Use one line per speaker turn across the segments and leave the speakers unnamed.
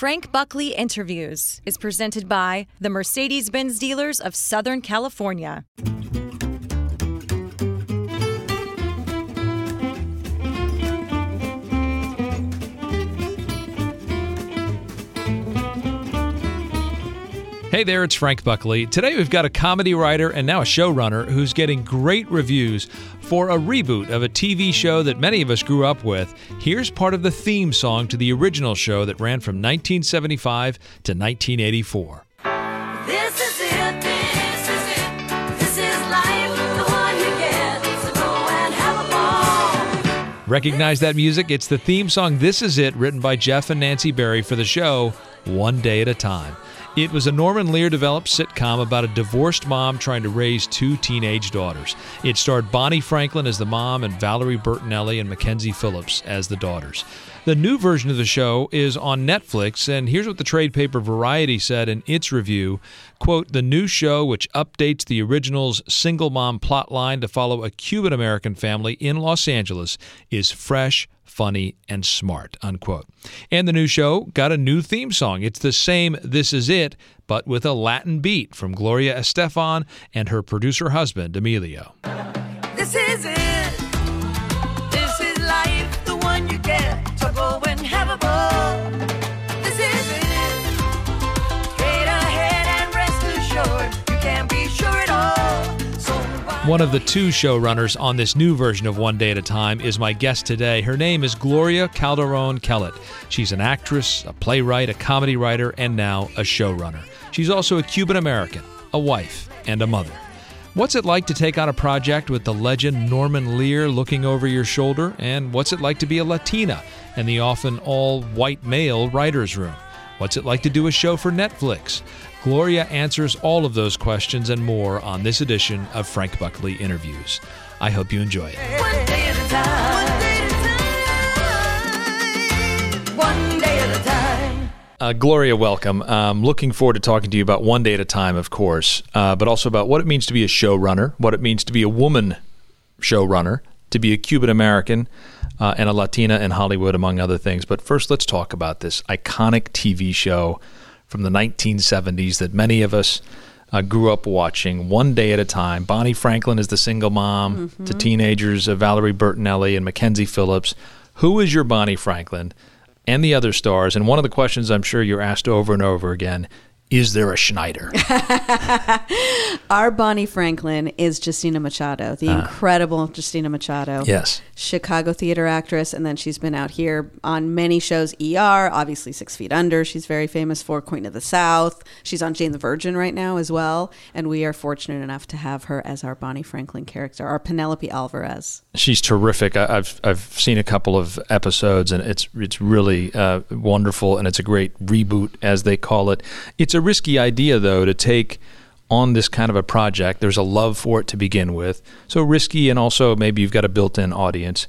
Frank Buckley Interviews is presented by the Mercedes Benz dealers of Southern California.
Hey there, it's Frank Buckley. Today we've got a comedy writer and now a showrunner who's getting great reviews for a reboot of a TV show that many of us grew up with. Here's part of the theme song to the original show that ran from 1975 to 1984.
This is it, this is it, this is life, the one you get, so go and have a ball.
Recognize that music? It's the theme song This Is It, written by Jeff and Nancy Barry for the show One Day at a Time. It was a Norman Lear developed sitcom about a divorced mom trying to raise two teenage daughters. It starred Bonnie Franklin as the mom and Valerie Bertinelli and Mackenzie Phillips as the daughters. The new version of the show is on Netflix, and here's what the trade paper Variety said in its review. Quote, the new show, which updates the original's single mom plotline to follow a Cuban American family in Los Angeles, is fresh, funny, and smart, unquote. And the new show got a new theme song. It's the same This Is It, but with a Latin beat from Gloria Estefan and her producer husband, Emilio.
This is it, One
of the two showrunners on this new version of One Day at a Time is my guest today. Her name is Gloria Calderon Kellett. She's an actress, a playwright, a comedy writer, and now a showrunner. She's also a Cuban American, a wife, and a mother. What's it like to take on a project with the legend Norman Lear looking over your shoulder? And what's it like to be a Latina in the often all white male writer's room? What's it like to do a show for Netflix? Gloria answers all of those questions and more on this edition of Frank Buckley Interviews. I hope you enjoy it.
One day at a time. One day at a time. One day at a time.
Uh, Gloria, welcome. Um, looking forward to talking to you about One Day at a Time, of course, uh, but also about what it means to be a showrunner, what it means to be a woman showrunner, to be a Cuban American, uh, and a Latina in Hollywood, among other things. But first, let's talk about this iconic TV show from the 1970s that many of us uh, grew up watching one day at a time. Bonnie Franklin is the single mom to teenagers, uh, Valerie Bertinelli and Mackenzie Phillips. Who is your Bonnie Franklin and the other stars? And one of the questions I'm sure you're asked over and over again is there a Schneider?
Our Bonnie Franklin is Justina Machado, the incredible Justina Machado.
yes.
Chicago theater actress, and then she's been out here on many shows. ER, obviously Six Feet Under. She's very famous for Queen of the South. She's on Jane the Virgin right now as well, and we are fortunate enough to have her as our Bonnie Franklin character, our Penelope Alvarez.
She's terrific. I, I've I've seen a couple of episodes, and it's it's really uh, wonderful, and it's a great reboot, as they call it. It's a risky idea, though, to take on this kind of a project. There's a love for it to begin with, so risky, and also maybe you've got a built-in audience.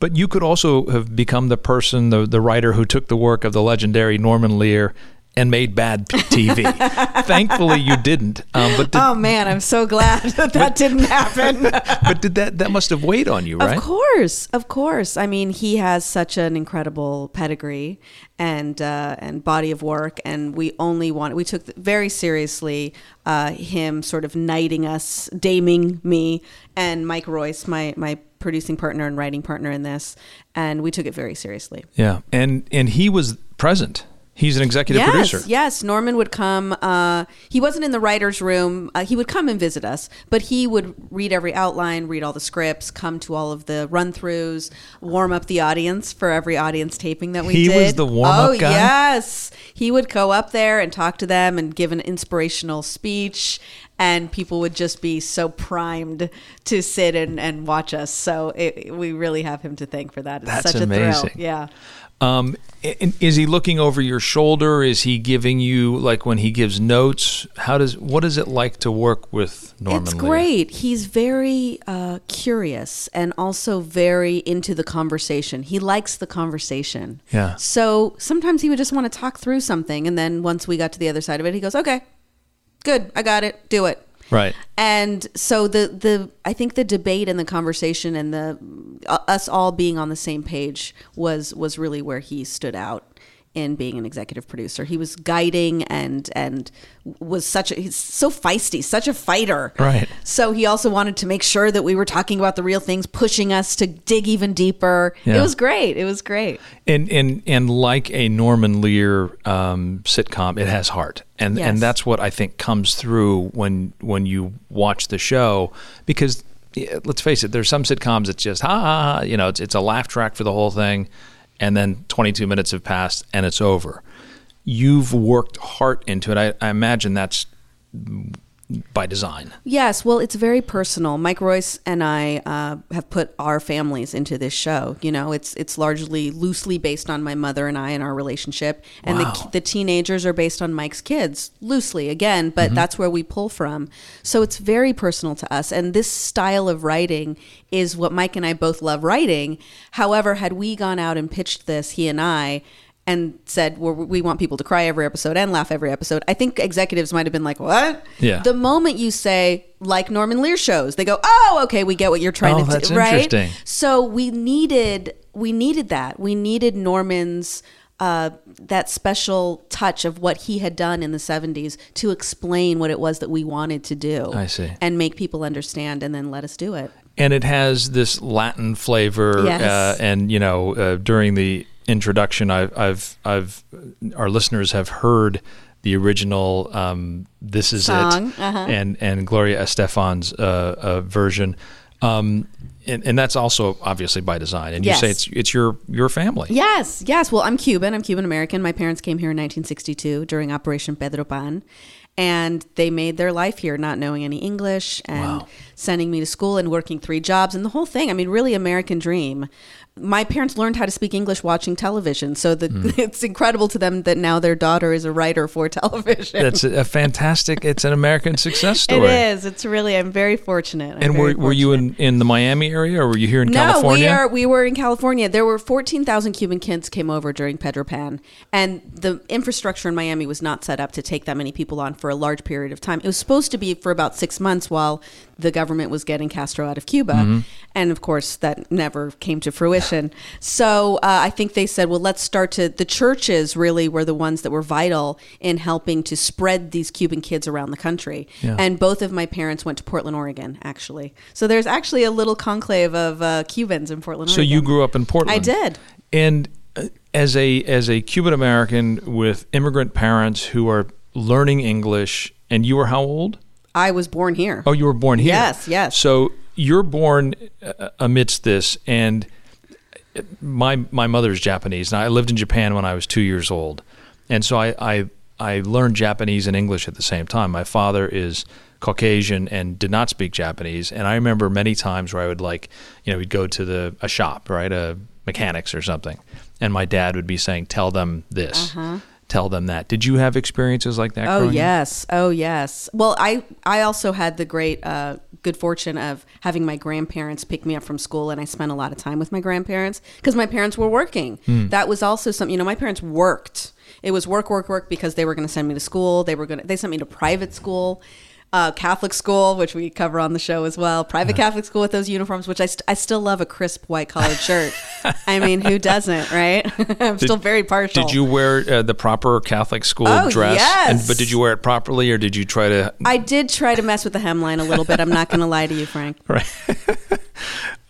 But you could also have become the person, the the writer who took the work of the legendary Norman Lear and made bad TV. Thankfully, you didn't. Um, but did,
Oh man, I'm so glad that that didn't happen.
but did that that must have weighed on you, right?
Of course, of course. I mean, he has such an incredible pedigree and uh, and body of work, and we only want we took very seriously uh, him sort of knighting us, daming me, and Mike Royce, my my producing partner and writing partner in this, and we took it very seriously.
Yeah, and and he was present. He's an executive
yes,
producer.
Yes, Norman would come. Uh, he wasn't in the writer's room. Uh, he would come and visit us, but he would read every outline, read all the scripts, come to all of the run throughs, warm up the audience for every audience taping that we
He
did.
He was the warm-up
oh,
guy?
yes. He would go up there and talk to them and give an inspirational speech. And people would just be so primed to sit and, and watch us. So it, we really have him to thank for that. It's
That's
such a
amazing.
thrill. Yeah.
Um, is he looking over your shoulder? Is he giving you like when he gives notes? How does what is it like to work with Norman?
It's great. He's very uh, curious and also very into the conversation. He likes the conversation.
Yeah.
So sometimes he would just want to talk through something, and then once we got to the other side of it, he goes, "Okay, good, I got it. Do it."
Right.
And so the the I think the debate and the conversation and the uh, us all being on the same page was was really where he stood out in being an executive producer. He was guiding and and was such a he's so feisty, such a fighter.
Right.
So he also wanted to make sure that we were talking about the real things, pushing us to dig even deeper.
Yeah.
It was great. It was great.
And and and like a Norman Lear um, sitcom, it has heart, and
Yes.
and that's what I think comes through when when you watch the show because. Let's face it. There's some sitcoms that's just ha ha, ha you know, it's, it's a laugh track for the whole thing, and then 22 minutes have passed and it's over. You've worked heart into it. I, I imagine that's by design.
Yes, well, it's very personal. Mike Royce and I uh, have put our families into this show. You know, it's it's largely loosely based on my mother and I and our relationship, and
Wow.
the the teenagers are based on Mike's kids loosely again, but that's where we pull from. So it's very personal to us, and this style of writing is what Mike and I both love writing. However, had we gone out and pitched this, he and I. And said, well, we want people to cry every episode and laugh every episode. I think executives might have been like, "What?"
Yeah.
The moment you say like Norman Lear shows, they go, "Oh, okay, we get what you're trying
Oh,
to
that's
do." Right?
interesting.
So we needed we needed that. We needed Norman's uh, that special touch of what he had done in the 70s to explain what it was that we wanted to do.
I see.
And make people understand and then let us do it.
and it has this Latin flavor.
Yes.
Uh, and you know, uh, during the introduction, I've, I've, I've, our listeners have heard the original um, "This Is
Song,
It"
uh-huh.
and and Gloria Estefan's uh, uh, version. Um, and, and that's also obviously by design. And you
Yes.
say it's it's your your family.
Yes, yes. Well, I'm Cuban. I'm Cuban American. My parents came here in 1962 during Operation Pedro Pan, and they made their life here, not knowing any English and
Wow.
Sending me to school and working three jobs and the whole thing. I mean, really American dream. My parents learned how to speak English watching television, so the,
Hmm.
it's incredible to them that now their daughter is a writer for television.
That's a, fantastic. It's an American success story.
it is. It's really. I'm very fortunate. I'm
And
very
were, were you in, in the Miami area or were you here in
no,
California?
we are we were in California. There were 14,000 Cuban kids came over during Pedro Pan, and the infrastructure in Miami was not set up to take that many people on for a large period of time. It was supposed to be for about 6 months while the government was getting Castro out of Cuba.
Mm-hmm.
And of course, that never came to fruition. So uh, I think they said, well, let's start to. The churches really were the ones that were vital in helping to spread these Cuban kids around the country.
Yeah.
And both of my parents went to Portland, Oregon, actually. So there's actually a little conclave of uh, Cubans in Portland,
So
Oregon.
you grew up in Portland.
I did.
And uh, as a as a Cuban American with immigrant parents who are learning English, and you were how old?
I was born here.
Oh, you were born here.
Yes, yes.
So you're born uh, amidst this, and my my mother's Japanese, and I lived in Japan when I was two years old, and so I I, I learned Japanese and English at the same time. My father is Caucasian and did not speak Japanese, and I remember many times where I would like, you know, we'd go to the a shop, right, a mechanics or something, and my dad would be saying, "Tell them this." Tell them that. Did you have experiences like that?
Oh
growing up?
yes, oh yes. Well, I I also had the great uh, good fortune of having my grandparents pick me up from school, and I spent a lot of time with my grandparents because my parents were working. That was also something. You know, my parents worked. It was work, work, work because they were going to send me to school. They were going to. They sent me to private school. Uh, Catholic school, which we cover on the show as well, private Catholic school with those uniforms, which I, st- I still love a crisp white collared shirt. I mean, who doesn't, right? I'm still very partial.
Did you wear uh, the proper Catholic school
Oh,
dress?
yes.
And, but did you wear it properly, or did you try to?
I did try to mess with the hemline a little bit. I'm not going to lie to you, Frank.
Right.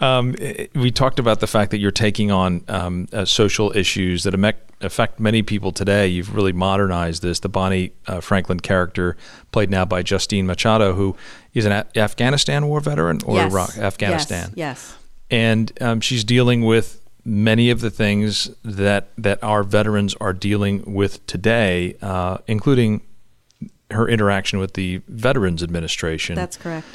Um, we talked about the fact that you're taking on um, uh, social issues that affect many people today. You've really modernized this. The Bonnie uh, Franklin character, played now by Justine Machado, who is an a- Afghanistan war veteran or
yes.
Iraq, Afghanistan.
Yes. yes.
and um, she's dealing with many of the things that that our veterans are dealing with today, uh, including her interaction with the Veterans Administration.
That's correct.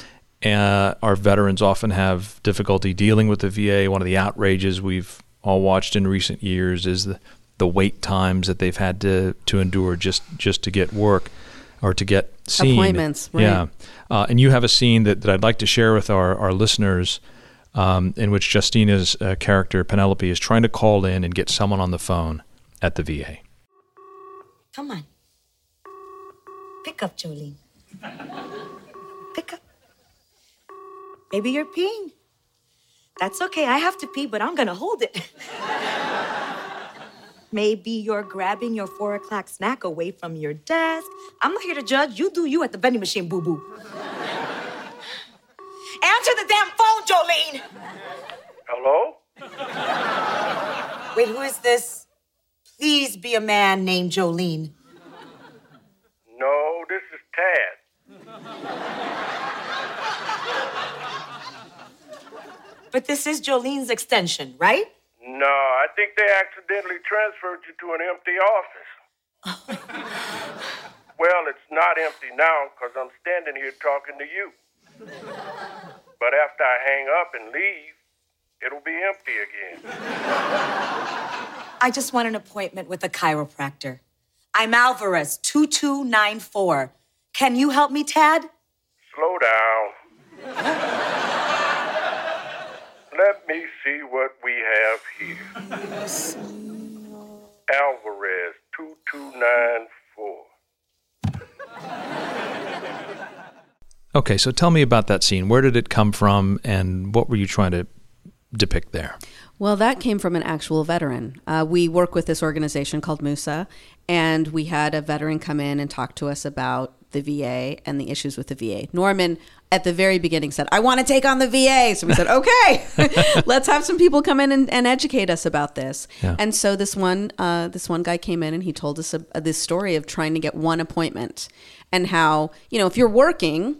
Uh, our veterans often have difficulty dealing with the VA. One of the outrages we've all watched in recent years is the, the wait times that they've had to, to endure just, just to get work or to get seen.
Appointments, right.
Yeah. Uh, and you have a scene that, that I'd like to share with our, our listeners um, in which Justina's uh, character, Penelope, is trying to call in and get someone on the phone at the VA.
Come on. Pick up, Jolene. Pick up. Maybe you're peeing. That's okay. I have to pee, but I'm gonna hold it. Maybe you're grabbing your four o'clock snack away from your desk. I'm not here to judge. You do you at the vending machine, boo boo. Answer the damn phone, Jolene.
Hello?
Wait, who is this? Please be a man named Jolene.
No, this is Tad.
But this is Jolene's extension, right?
No, I think they accidentally transferred you to an empty office. well, it's not empty now because I'm standing here talking to you. But after I hang up and leave, it'll be empty again.
I just want an appointment with a chiropractor. I'm Alvarez, 2294. Can you help me, Tad?
Slow down. Let me see what we have here. Alvarez, 2294.
Okay, so tell me about that scene. Where did it come from, and what were you trying to depict there?
Well, that came from an actual veteran. Uh, we work with this organization called Musa, and we had a veteran come in and talk to us about the VA and the issues with the VA. Norman, at the very beginning, said, I want to take on the VA. So we said, okay, let's have some people come in and, and educate us about this.
Yeah.
And so this one, uh, this one guy came in and he told us a, this story of trying to get one appointment and how, you know, if you're working,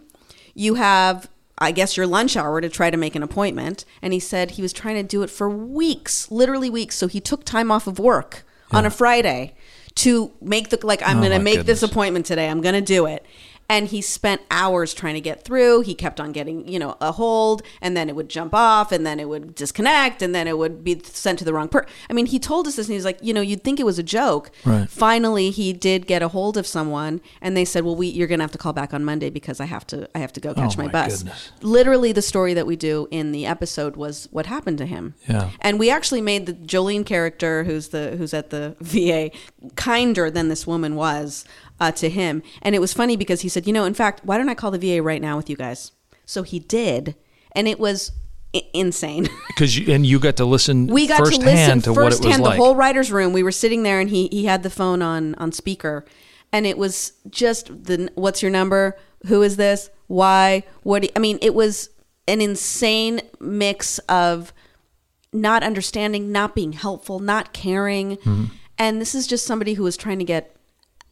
you have I guess your lunch hour to try to make an appointment. And he said he was trying to do it for weeks, literally weeks. So he took time off of work on a Friday to make the like I'm
Oh,
going to make this appointment today. I'm going to do it. And he spent hours trying to get through. He kept on getting, you know, a hold and then it would jump off and then it would disconnect and then it would be sent to the wrong person. I mean, he told us this and he's like, you know, you'd think it was a joke.
Right.
Finally, he did get a hold of someone and they said, "Well, we you're going to have to call back on Monday because I have to I have to go catch
Oh,
my,
my
bus."
goodness.
Literally the story that we do in the episode was what happened to him.
Yeah.
And we actually made the Jolene character who's the who's at the VA kinder than this woman was uh, to him. And it was funny because he said, "You know, in fact, why don't I call the VA right now with you guys?" So he did, and it was I- insane.
Because you and you got to listen
we got to listen
firsthand to, what it was like.
the whole writers room we were sitting there and he he had the phone on on speaker and it was just the what's your number who is this why what do i mean it was an insane mix of not understanding not being helpful not caring
Mm-hmm.
and this is just somebody who was trying to get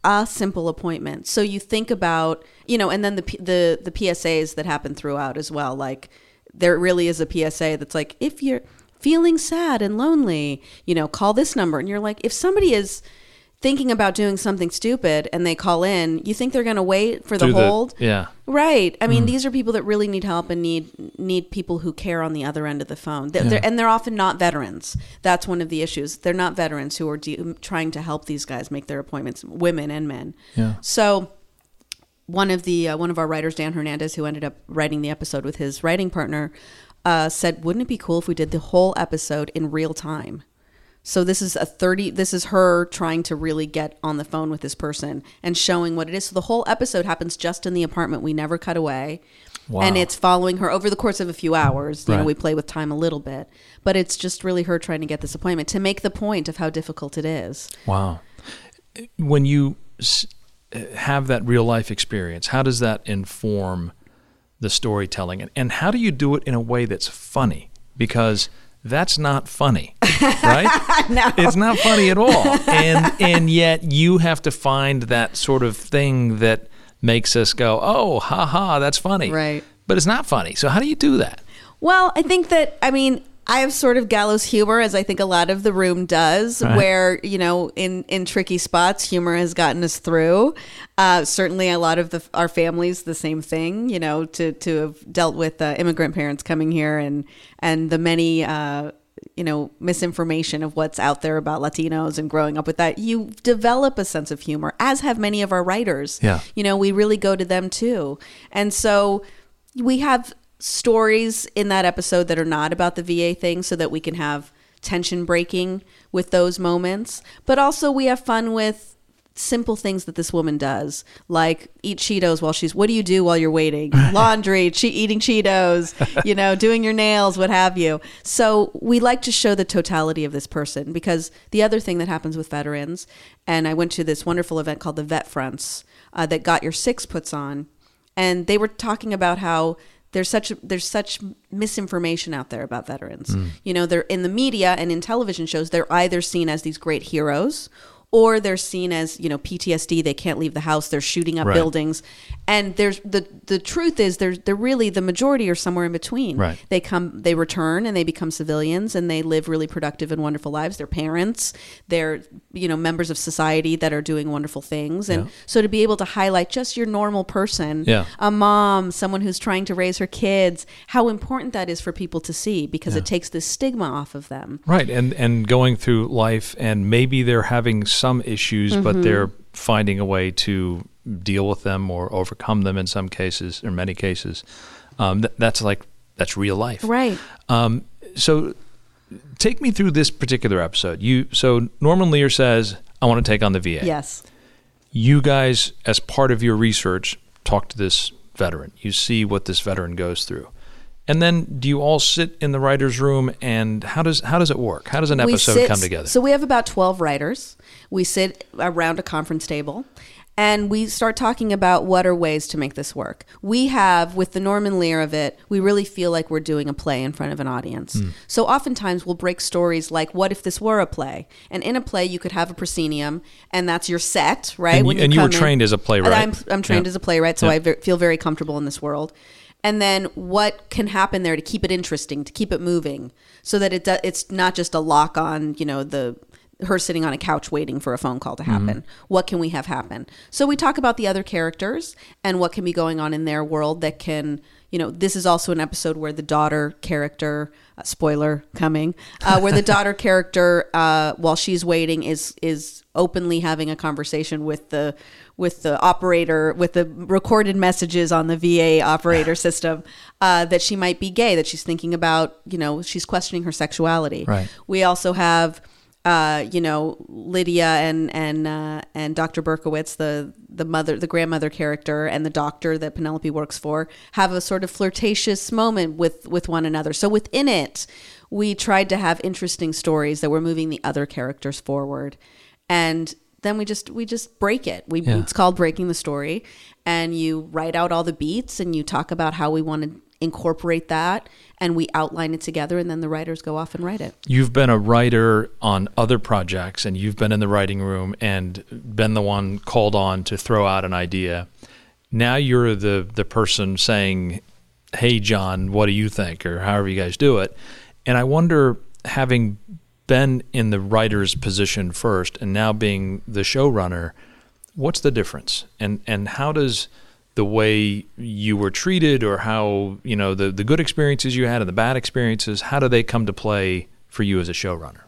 a simple appointment. So you think about, you know, and then the the the PSAs that happen throughout as well. Like there really is a PSA that's like if you're feeling sad and lonely, you know, call this number. And you're like, if somebody is thinking about doing something stupid and they call in, you think they're going to wait for the
Through the-
hold?
yeah.
Right. I mean, these are people that really need help and need need people who care on the other end of the phone. They're, they're, and they're often not veterans. That's one of the issues. They're not veterans who are de- trying to help these guys make their appointments, women and men.
Yeah.
So one of the uh, one of our writers, Dan Hernandez, who ended up writing the episode with his writing partner, uh, said, "Wouldn't it be cool if we did the whole episode in real time?" So this is a 30 this is her trying to really get on the phone with this person and showing what it is. So the whole episode happens just in the apartment. We never cut away.
Wow.
And it's following her over the course of a few hours. You know, we play with time a little bit, but it's just really her trying to get this appointment to make the point of how difficult it is.
Wow. When you s- have that real life experience, how does that inform the storytelling? And, and how do you do it in a way that's funny? Because that's not funny, right? no. It's not funny at all. And and yet you have to find that sort of thing that makes us go, "Oh, ha ha, that's funny."
Right.
But it's not funny. So how do you do that?
Well, I think that I mean I have sort of gallows humor, as I think a lot of the room does,
Right.
where you know, in in tricky spots, humor has gotten us through. Uh, certainly, a lot of the our families the same thing. You know, to to have dealt with uh, immigrant parents coming here and and the many. Uh, you know, misinformation of what's out there about Latinos and growing up with that, you develop a sense of humor, as have many of our writers.
Yeah.
You know, we really go to them too. And so we have stories in that episode that are not about the VA thing so that we can have tension breaking with those moments. But also we have fun with simple things that this woman does, like eat Cheetos while she's. What do you do while you're waiting? Laundry, che- eating Cheetos, you know, doing your nails, what have you. So we like to show the totality of this person because the other thing that happens with veterans, and I went to this wonderful event called the Vet Fronts uh, that Got Your Six puts on, and they were talking about how there's such there's such misinformation out there about veterans. Hmm. You know, they're in the media and in television shows. They're either seen as these great heroes, or they're seen as you know PTSD. They can't leave the house. They're shooting up
Right.
buildings, and there's the the truth is there's they're really the majority are somewhere in between.
Right.
They come, they return, and they become civilians, and they live really productive and wonderful lives. They're parents. They're you know members of society that are doing wonderful things, and
Yeah.
so to be able to highlight just your normal person,
Yeah.
a mom, someone who's trying to raise her kids, how important that is for people to see because it takes this stigma off of them.
Right, and and going through life, and maybe they're having some issues,
Mm-hmm.
but they're finding a way to deal with them or overcome them in some cases, or many cases. Um, th- that's like that's real life,
Right.
Um, so, take me through this particular episode. You so Norman Lear says, "I want to take on the VA."
Yes.
you guys, as part of your research, talk to this veteran. You see what this veteran goes through. And then do you all sit in the writer's room and how does how does it work? How does an episode
sit-
come together?
So we have about 12 writers. We sit around a conference table and we start talking about what are ways to make this work. We have, with the Norman Lear of it, we really feel like we're doing a play in front of an audience.
Hmm.
So oftentimes we'll break stories like, what if this were a play? And in a play, you could have a proscenium, and that's your set, right?
And you- and you were
in.
trained as a playwright.
I'm, I'm trained
Yeah.
as a playwright, so
Yeah.
I ve- feel very comfortable in this world. And then what can happen there to keep it interesting, to keep it moving, so that it do, it's not just a lock on, you know, the her sitting on a couch waiting for a phone call to happen. What can we have happen? So we talk about the other characters and what can be going on in their world that can, you know, this is also an episode where the daughter character, uh, spoiler coming, uh, where the daughter character, uh, while she's waiting, is is openly having a conversation with the with the operator with the recorded messages on the VA operator system uh, that she might be gay, that she's thinking about, you know, she's questioning her sexuality.
Right.
We also have. Uh, you know Lydia and and uh, and Dr. Berkowitz, the the mother, the grandmother character, and the doctor that Penelope works for, have a sort of flirtatious moment with with one another. So within it, we tried to have interesting stories that were moving the other characters forward, and then we just we just break it. We
Yeah.
it's called breaking the story, and you write out all the beats and you talk about how we want to incorporate that, and we outline it together, and then the writers go off and write it.
You've been a writer on other projects and you've been in the writing room and been the one called on to throw out an idea. Now you're the the person saying, "Hey John, what do you think?" or however you guys do it. And I wonder having been in the writer's position first and now being the showrunner, what's the difference? And and how does the way you were treated or how, you know, the the good experiences you had and the bad experiences, how do they come to play for you as a showrunner?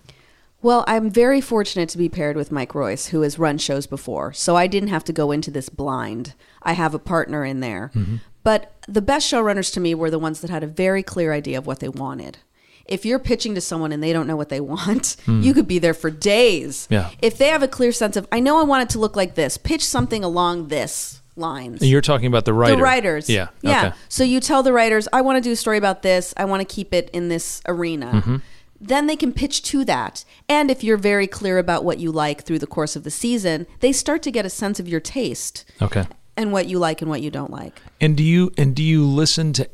Well, I'm very fortunate to be paired with Mike Royce, who has run shows before. So I didn't have to go into this blind. I have a partner in there. Mm-hmm. But the best showrunners to me were the ones that had a very clear idea of what they wanted. If you're pitching to someone and they don't know what they want, hmm. you could be there for days.
Yeah.
If they have a clear sense of, I know I want it to look like this, pitch something along this lines.
And you're talking about the writer.
The writers.
Yeah.
Yeah.
Okay.
So you tell the writers, I want to do a story about this. I want to keep it in this arena.
Mm-hmm.
Then they can pitch to that. And if you're very clear about what you like through the course of the season, they start to get a sense of your taste
Okay.
and what you like and what you don't like.
And do you and do you listen to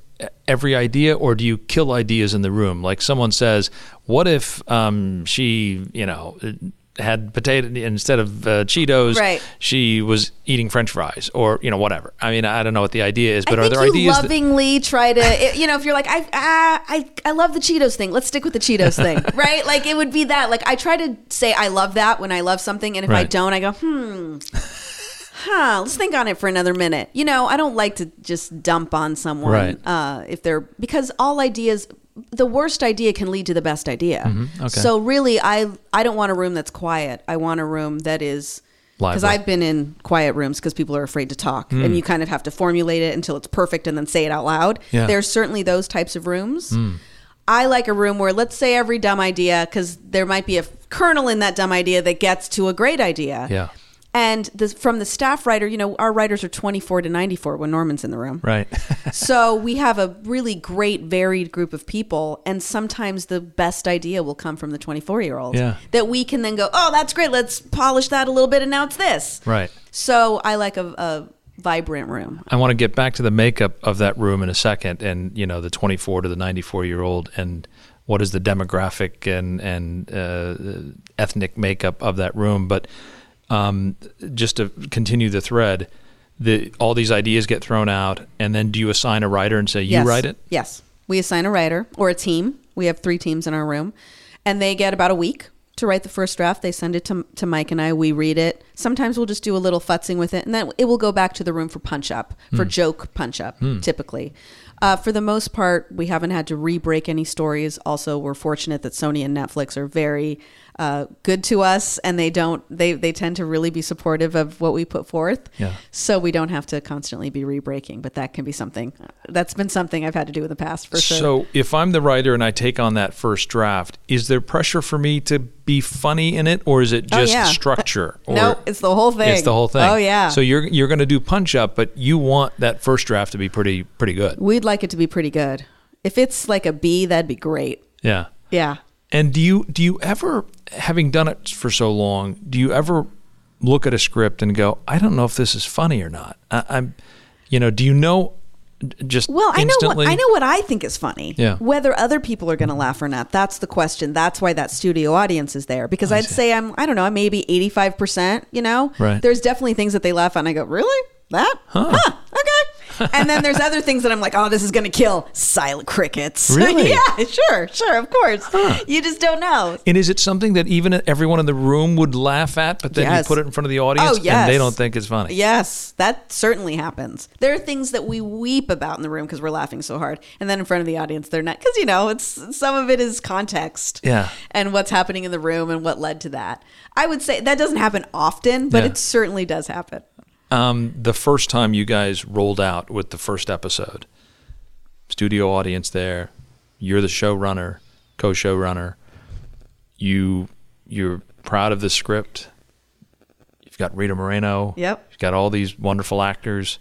every idea or do you kill ideas in the room? Like someone says, "What if um, she, you know, had potato instead of uh, Cheetos?
Right.
She was eating French fries, or you know, whatever." I mean, I don't know what the idea is, but
I
are there ideas? that-
lovingly try to, you know, if you're like, I, ah, I, I love the Cheetos thing. Let's stick with the Cheetos thing, right? Like it would be that. Like I try to say I love that when I love something, and if I don't, I go, hmm, huh. Let's think on it for another minute. You know, I don't like to just dump on someone
Right.
uh, if they're because all ideas. The worst idea can lead to the best idea.
Mm-hmm. okay.
So really, I I don't want a room that's quiet. I want a room that is because I've been in quiet rooms because people are afraid to talk,
Hmm.
and you kind of have to formulate it until it's perfect and then say it out loud.
Yeah.
There's certainly those types of rooms. I like a room where let's say every dumb idea because there might be a kernel in that dumb idea that gets to a great idea.
Yeah.
And the, from the staff writer, you know, our writers are 24 to 94 when Norman's in the room.
Right.
so we have a really great, varied group of people. And sometimes the best idea will come from the 24 year old
Yeah.
that we can then go, oh, that's great. Let's polish that a little bit. And now it's this.
right.
So I like a, a vibrant room.
I want to get back to the makeup of that room in a second, and you know the 24 to the 94 year old, and what is the demographic and and uh, ethnic makeup of that room. But um, just to continue the thread, the all these ideas get thrown out, and then do you assign a writer and say you
Yes.
write it?
Yes. We assign a writer or a team. We have three teams in our room, and they get about a week to write the first draft. They send it to, to Mike and I. We read it. Sometimes we'll just do a little futzing with it, and then it will go back to the room for punch up, for joke punch up, typically. Uh, for the most part, we haven't had to re break any stories. Also, we're fortunate that Sony and Netflix are very uh, good to us, and they don't they they tend to really be supportive of what we put forth.
Yeah.
So we don't have to constantly be re-breaking, but that can be something. That's been something I've had to do in the past for sure.
So if I'm the writer and I take on that first draft, is there pressure for me to be funny in it, or is it
Oh,
just
yeah.
structure? Or
no, it's the whole thing.
It's the whole thing.
Oh yeah.
So you're you're going to do punch up, but you want that first draft to be pretty pretty good.
we'd like it to be pretty good. If it's like a B, that'd be great.
Yeah.
Yeah.
And do you do you ever, having done it for so long, do you ever look at a script and go, I don't know if this is funny or not? I, I'm, you know, do you know just
Well, I know what I know what I think is funny.
Yeah.
Whether other people are going to laugh or not, that's the question. That's why that studio audience is there because I'd say I'm I don't know, I'm maybe 85%, you know.
Right.
There's definitely things that they laugh at and I go, "Really? That? Huh. Okay." And then there's other things that I'm like, "Oh, this is going to kill silent crickets."
Really?
yeah, sure. Sure, of course. You just don't know.
And is it something that even everyone in the room would laugh at, but then you put it in front of the audience
Oh, yes.
and they don't think it's funny?
Yes, that certainly happens. There are things that we weep about in the room because we're laughing so hard, and then in front of the audience, they're not because you know it's some of it is context,
Yeah.
and what's happening in the room and what led to that. I would say that doesn't happen often, but
Yeah.
it certainly does happen.
Um, the first time you guys rolled out with the first episode, studio audience there, you're the showrunner, co-showrunner. You you're proud of the script. You've got Rita Moreno.
Yep.
You've got all these wonderful actors,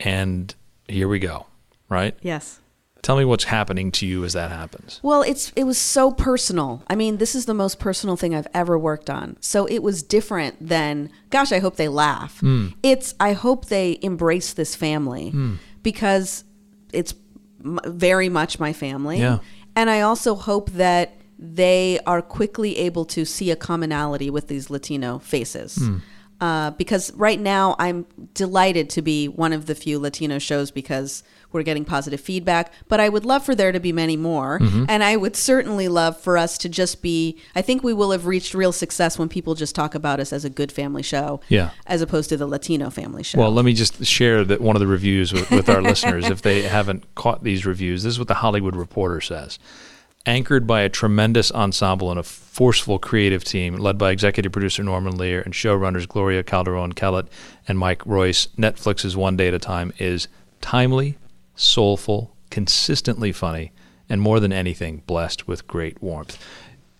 and here we go. Right.
Yes.
Tell me what's happening to you as that happens.
Well, it's it was so personal. I mean, this is the most personal thing I've ever worked on. So it was different than gosh, I hope they laugh. Hmm. It's I hope they embrace this family hmm. because it's m- very much my family.
Yeah.
And I also hope that they are quickly able to see a commonality with these Latino faces. Hmm. Uh, because right now I'm delighted to be one of the few Latino shows because we're getting positive feedback. But I would love for there to be many more. And I would certainly love for us to just be, I think we will have reached real success when people just talk about us as a good family show
Yeah.
as opposed to the Latino family show.
Well, let me just share that one of the reviews with, with our listeners if they haven't caught these reviews. This is what the Hollywood Reporter says. Anchored by a tremendous ensemble and a forceful creative team led by executive producer Norman Lear and showrunners Gloria Calderon Kellett and Mike Royce, Netflix's One Day at a Time is timely, soulful, consistently funny, and more than anything, blessed with great warmth.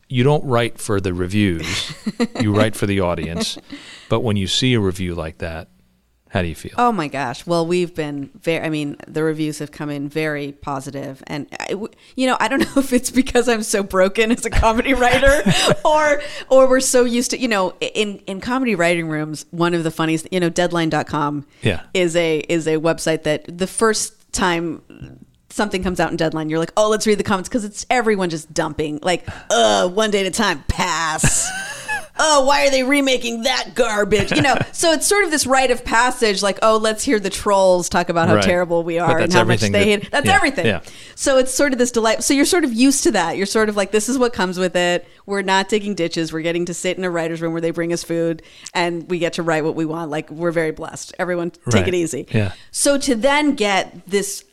You don't write for the reviews, you write for the audience. But when you see a review like that, how do you feel?
Oh my gosh. Well, we've been very, I mean, the reviews have come in very positive. And, I w you know, I don't know if it's because I'm so broken as a comedy writer or, or we're so used to, you know, in, in comedy writing rooms, one of the funniest, you know, deadline.com
Yeah.
is a, is a website that the first time something comes out in deadline, you're like, oh, let's read the comments because it's everyone just dumping like, uh, one day at a time, pass. oh, why are they remaking that garbage? You know, so it's sort of this rite of passage, like, oh, let's hear the trolls talk about how
Right.
terrible we are and how much they
that-
hate. That's
yeah,
everything.
yeah.
So it's sort of this delight. So you're sort of used to that. You're sort of like, this is what comes with it. We're not digging ditches. We're getting to sit in a writer's room where they bring us food and we get to write what we want. Like, we're very blessed. Everyone, take
Right.
it easy.
Yeah.
So to then get this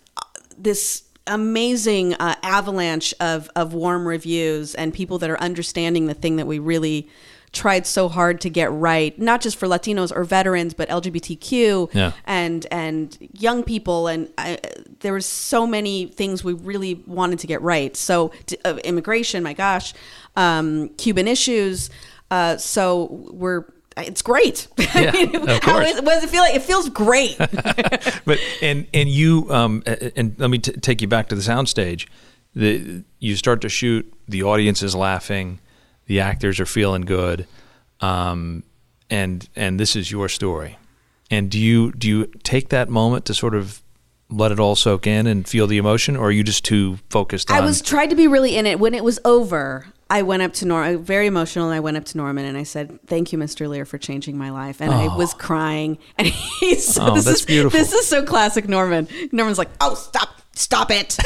this amazing uh, avalanche of of warm reviews and people that are understanding the thing that we really tried so hard to get right, not just for Latinos or veterans, but LGBTQ
Yeah.
and and young people, and I, there was so many things we really wanted to get right. So uh, immigration, my gosh, um, Cuban issues. Uh, so we're it's great.
Yeah, of course.
is- what does it feel like? It feels great.
but and and you um and let me t- take you back to the soundstage. The you start to shoot, the audience is laughing, the actors are feeling good, um, and and this is your story. And do you do you take that moment to sort of let it all soak in and feel the emotion, or are you just too focused on?
I was tried to be really in it. When it was over, I went up to Norman, very emotional, and I went up to Norman and I said, "Thank you, Mr. Lear, for changing my life." And I was crying, and he's
Oh,
this
that's
is
beautiful.
this is so classic Norman. Norman's like, "Oh, stop." Stop it!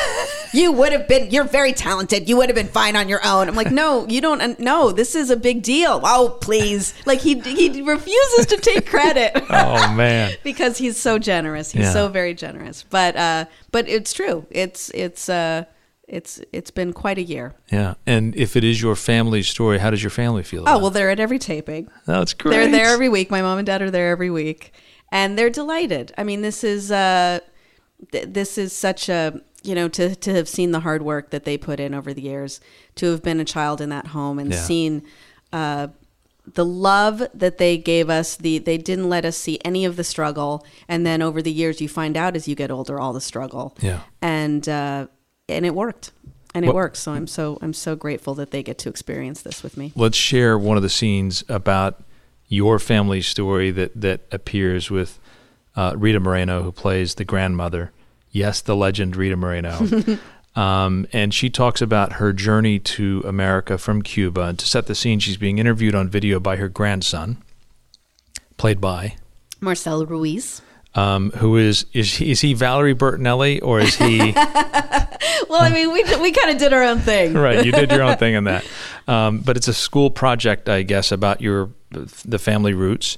You would have been. You're very talented. You would have been fine on your own. I'm like, no, you don't. No, this is a big deal. Oh, please! Like he he refuses to take credit.
oh man.
because he's so generous. He's
Yeah.
so very generous. But uh, but it's true. It's it's uh, it's it's been quite a year.
Yeah, and if it is your family story, how does your family feel?
Oh well, they're at every taping.
it? that's great.
They're there every week. My mom and dad are there every week, and they're delighted. I mean, this is uh, th- this is such a you know to to have seen the hard work that they put in over the years, to have been a child in that home and
Yeah.
seen. Uh, the love that they gave us the they didn't let us see any of the struggle and then over the years you find out as you get older all the struggle
Yeah.
and uh and it worked and it
What-
works so i'm so i'm so grateful that they get to experience this with me
Let's share one of the scenes about your family story that that appears with uh, Rita Moreno, who plays the grandmother. Yes, the legend Rita Moreno. um, and she talks about her journey to America from Cuba. And to set the scene, she's being interviewed on video by her grandson, played by
marcel ruiz
um, who is is he, is he Valerie Bertinelli or is he?
well i mean we, we kind of did our own thing
right you did your own thing in that um, but it's a school project i guess about your the family roots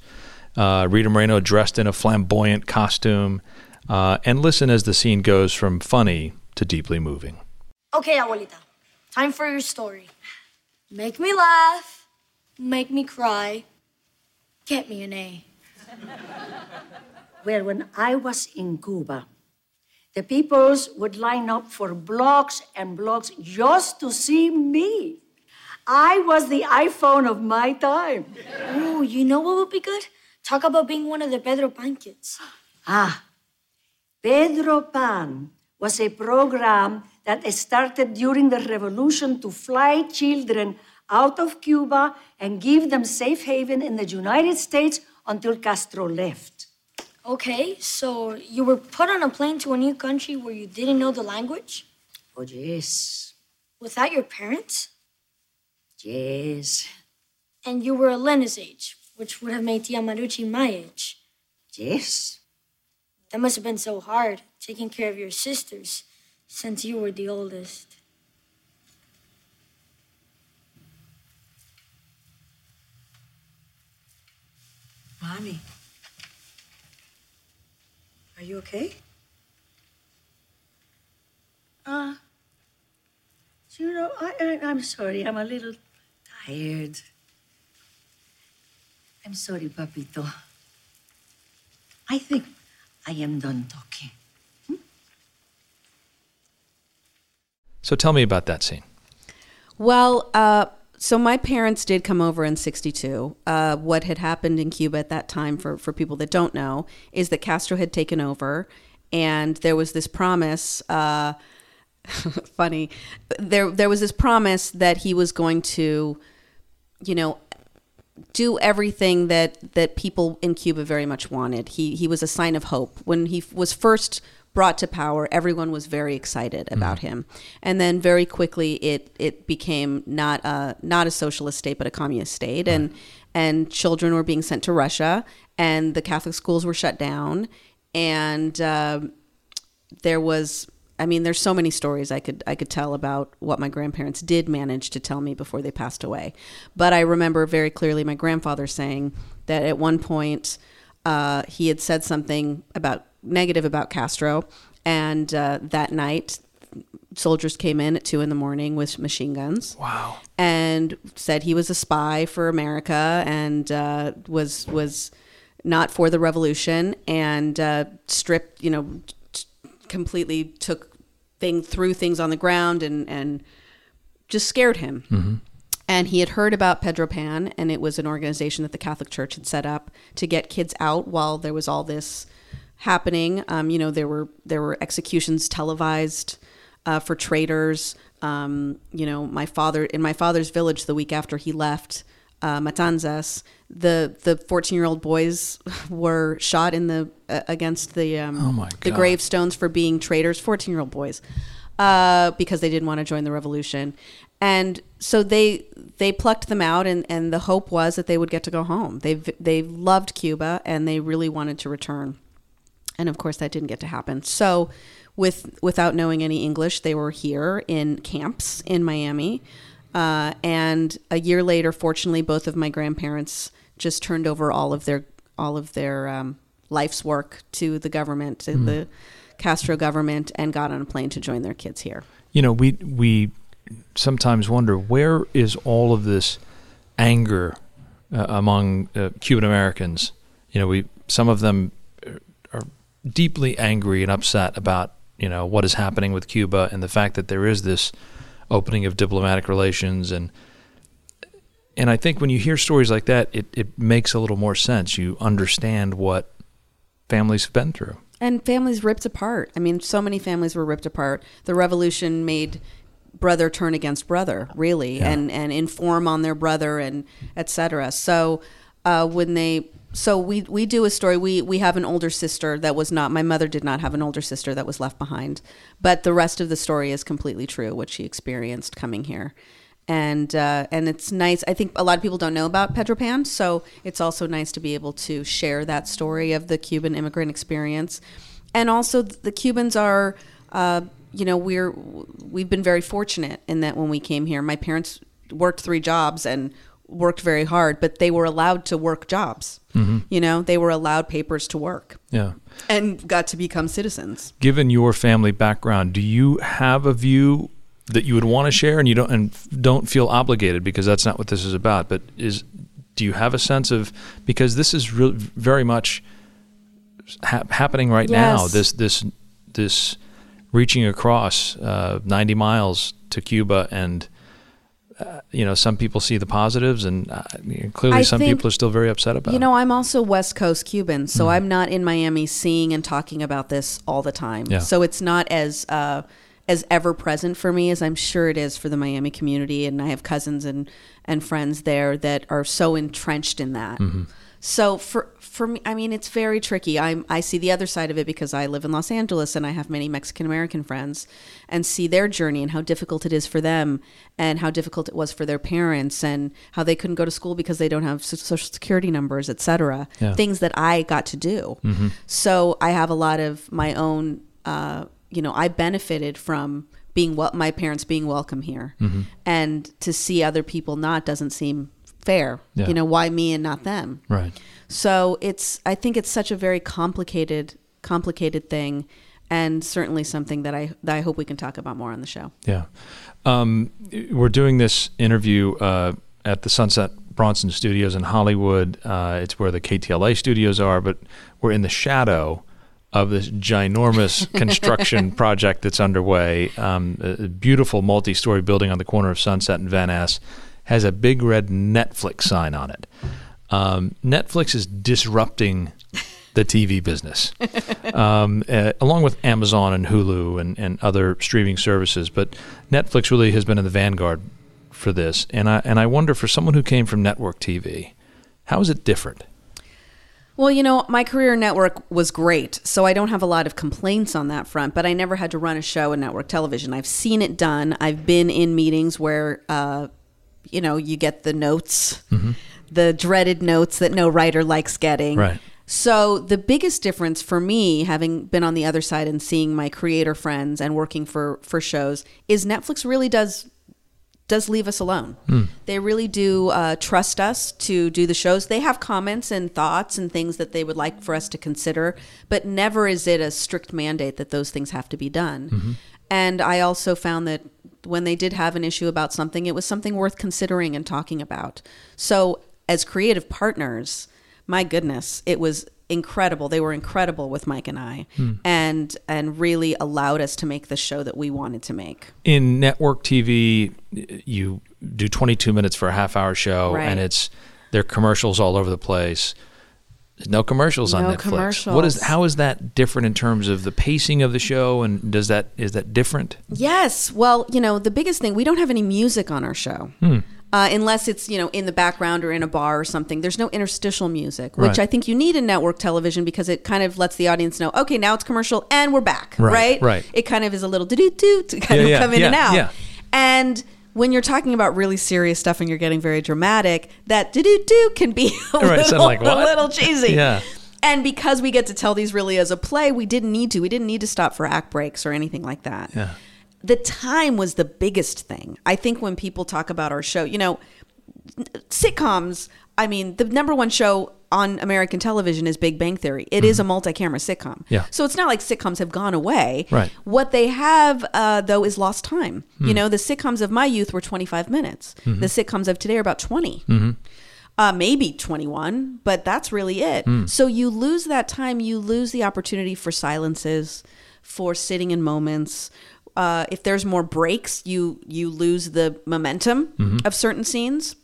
uh, rita moreno dressed in a flamboyant costume uh, and listen as the scene goes from funny to deeply moving
Okay, abuelita. Time for your story. Make me laugh, make me cry, get me an A.
Well, when I was in Cuba, the peoples would line up for blocks and blocks just to see me. I was the iPhone of my time.
Ooh, you know what would be good? Talk about being one of the Pedro Pan kids.
Ah, Pedro Pan was a program that started during the revolution to fly children out of Cuba and give them safe haven in the United States until Castro left.
Okay, so you were put on a plane to a new country where you didn't know the language?
Oh, yes,
Without your parents?
yes,
And you were Elena's age, which would have made Tia Marucci my age.
yes.
That must have been so hard, taking care of your sisters, since you were the oldest.
Mommy, are you okay? Uh, you know, I, I, I'm sorry. I'm a little tired. I'm sorry, Papito. I think I am done talking.
so tell me about that scene
Well, uh, so my parents did come over in 62. Uh, what had happened in Cuba at that time, for, for people that don't know, is that Castro had taken over, and there was this promise. Uh, funny, there there was this promise that he was going to, you know, do everything that that people in Cuba very much wanted. He he was a sign of hope. When he was first brought to power. Everyone was very excited about him, and then very quickly it it became not a not a socialist state but a communist state, and and children were being sent to Russia, and the Catholic schools were shut down, and um, there was I mean there's so many stories I could I could tell about what my grandparents did manage to tell me before they passed away. But I remember very clearly my grandfather saying that at one point uh, he had said something about negative about Castro and uh, that night soldiers came in at two in the morning with machine guns.
Wow.
And said he was a spy for America and uh, was was not for the revolution and uh, stripped, you know, completely took thing threw things on the ground and and just scared him. And he had heard about Pedro Pan, and it was an organization that the Catholic Church had set up to get kids out while there was all this happening. Um, you know, there were there were executions televised uh, for traitors. Um, you know, my father in my father's village the week after he left uh, Matanzas, the the fourteen year old boys were shot in the uh, against the um,
Oh
the gravestones for being traitors. Fourteen year old boys. Uh, because they didn't want to join the revolution, and so they they plucked them out, and, and the hope was that they would get to go home. They they loved Cuba, and they really wanted to return and of course that didn't get to happen so with without knowing any english they were here in camps in miami uh, and a year later fortunately both of my grandparents just turned over all of their all of their um, life's work to the government to the castro government and got on a plane to join their kids here
You know, we we sometimes wonder where is all of this anger uh, among uh, Cuban Americans. You know, we some of them are deeply angry and upset about you know what is happening with Cuba and the fact that there is this opening of diplomatic relations and and I think when you hear stories like that, it, it makes a little more sense. You understand what families have been through.
and families ripped apart. I mean, so many families were ripped apart. The revolution made brother turn against brother, really,
Yeah.
and and inform on their brother and etc. So uh, when they so we we do a story. We we have an older sister that was not my mother did not have an older sister that was left behind, but the rest of the story is completely true. What she experienced coming here. And uh, and it's nice. I think a lot of people don't know about Pedro Pan, so it's also nice to be able to share that story of the Cuban immigrant experience and also the Cubans are, uh, you know, we're we've been very fortunate in that when we came here, my parents worked three jobs and worked very hard, but they were allowed to work jobs. You know, they were allowed papers to work
Yeah.
and got to become citizens.
given your family background, do you have a view that you would want to share, and you don't and don't feel obligated because that's not what this is about? But is do you have a sense of because this is real very much hap happening right now? This this this reaching across uh, ninety miles to Cuba and. Uh, you know, some people see the positives, and uh, clearly,
I
some
think-
people are still very upset about it.
You
it.
know, I'm also West Coast Cuban, so I'm not in Miami seeing and talking about this all the time.
Yeah.
So it's not as uh, as ever present for me as I'm sure it is for the Miami community, and I have cousins and and friends there that are so entrenched in that. So for for me, I mean, it's very tricky. I'm I see the other side of it because I live in Los Angeles and I have many Mexican American friends, and see their journey and how difficult it is for them, and how difficult it was for their parents, and how they couldn't go to school because they don't have social security numbers, etc.
Yeah.
Things that I got to do. So I have a lot of my own. Uh, you know, I benefited from being what my parents being welcome here, and to see other people not doesn't seem fair.
Yeah.
You know, why me and not them?
right?
So it's I think it's such a very complicated complicated thing and certainly something that I that I hope we can talk about more on the show.
Yeah. Um, we're doing this interview uh, at the Sunset Bronson Studios in Hollywood. Uh, it's where the KTLA studios are, but we're in the shadow of this ginormous construction project that's underway. Um, a beautiful multi story building on the corner of Sunset and Van Ness has a big red Netflix sign on it. Um, Netflix is disrupting the TV business, um, uh, along with Amazon and Hulu and, and other streaming services. But Netflix really has been in the vanguard for this, and I and I wonder for someone who came from network TV, how is it different?
Well, you know, my career network was great, so I don't have a lot of complaints on that front. But I never had to run a show in network television. I've seen it done. I've been in meetings where, uh, you know, you get the notes, mm-hmm. the dreaded notes that no writer likes getting.
Right.
So the biggest difference for me, having been on the other side and seeing my creator friends and working for for shows, is Netflix really does does leave us alone. Hmm. They really do uh, trust us to do the shows. They have comments and thoughts and things that they would like for us to consider, but never is it a strict mandate that those things have to be done. Mm-hmm. And I also found that when they did have an issue about something, it was something worth considering and talking about. So, as creative partners, my goodness, it was incredible. They were incredible with Mike and I,
Hmm.
and and really allowed us to make the show that we wanted to make.
in network TV, you do 22 minutes for a half hour show,
Right.
and it's there are commercials all over the place. There's no commercials on
No
Netflix. What is how is that different in terms of the pacing of the show, and does that is that different?
Yes. Well, you know, the biggest thing, we don't have any music on our show.
Hmm.
Uh, unless it's, you know, in the background or in a bar or something. There's no interstitial music, which
Right.
I think you need in network television because it kind of lets the audience know, okay, now it's commercial and we're back,
Right,
right?
right.
It kind of is a little do-do-do to kind
Yeah,
of
yeah,
come in and out.
yeah.
And when you're talking about really serious stuff and you're getting very dramatic, that do-do-do can be a,
Right,
little,
like
a little cheesy.
Yeah.
And because we get to tell these really as a play, we didn't need to. We didn't need to stop for act breaks or anything like that
Yeah.
the time was the biggest thing. I think when people talk about our show, you know, sitcoms, I mean, the number one show on American television is Big Bang Theory. It is a multi-camera sitcom.
Mm-hmm. Yeah.
So it's not like sitcoms have gone away.
Right.
What they have, uh, though, is lost time.
Hmm.
You know, the sitcoms of my youth were 25 minutes.
Mm-hmm.
The sitcoms of today are about 20. Uh, maybe 21, but that's really it.
Hmm.
So you lose that time. You lose the opportunity for silences, for sitting in moments. Uh, if there's more breaks, you you lose the momentum
Mm-hmm.
of certain scenes.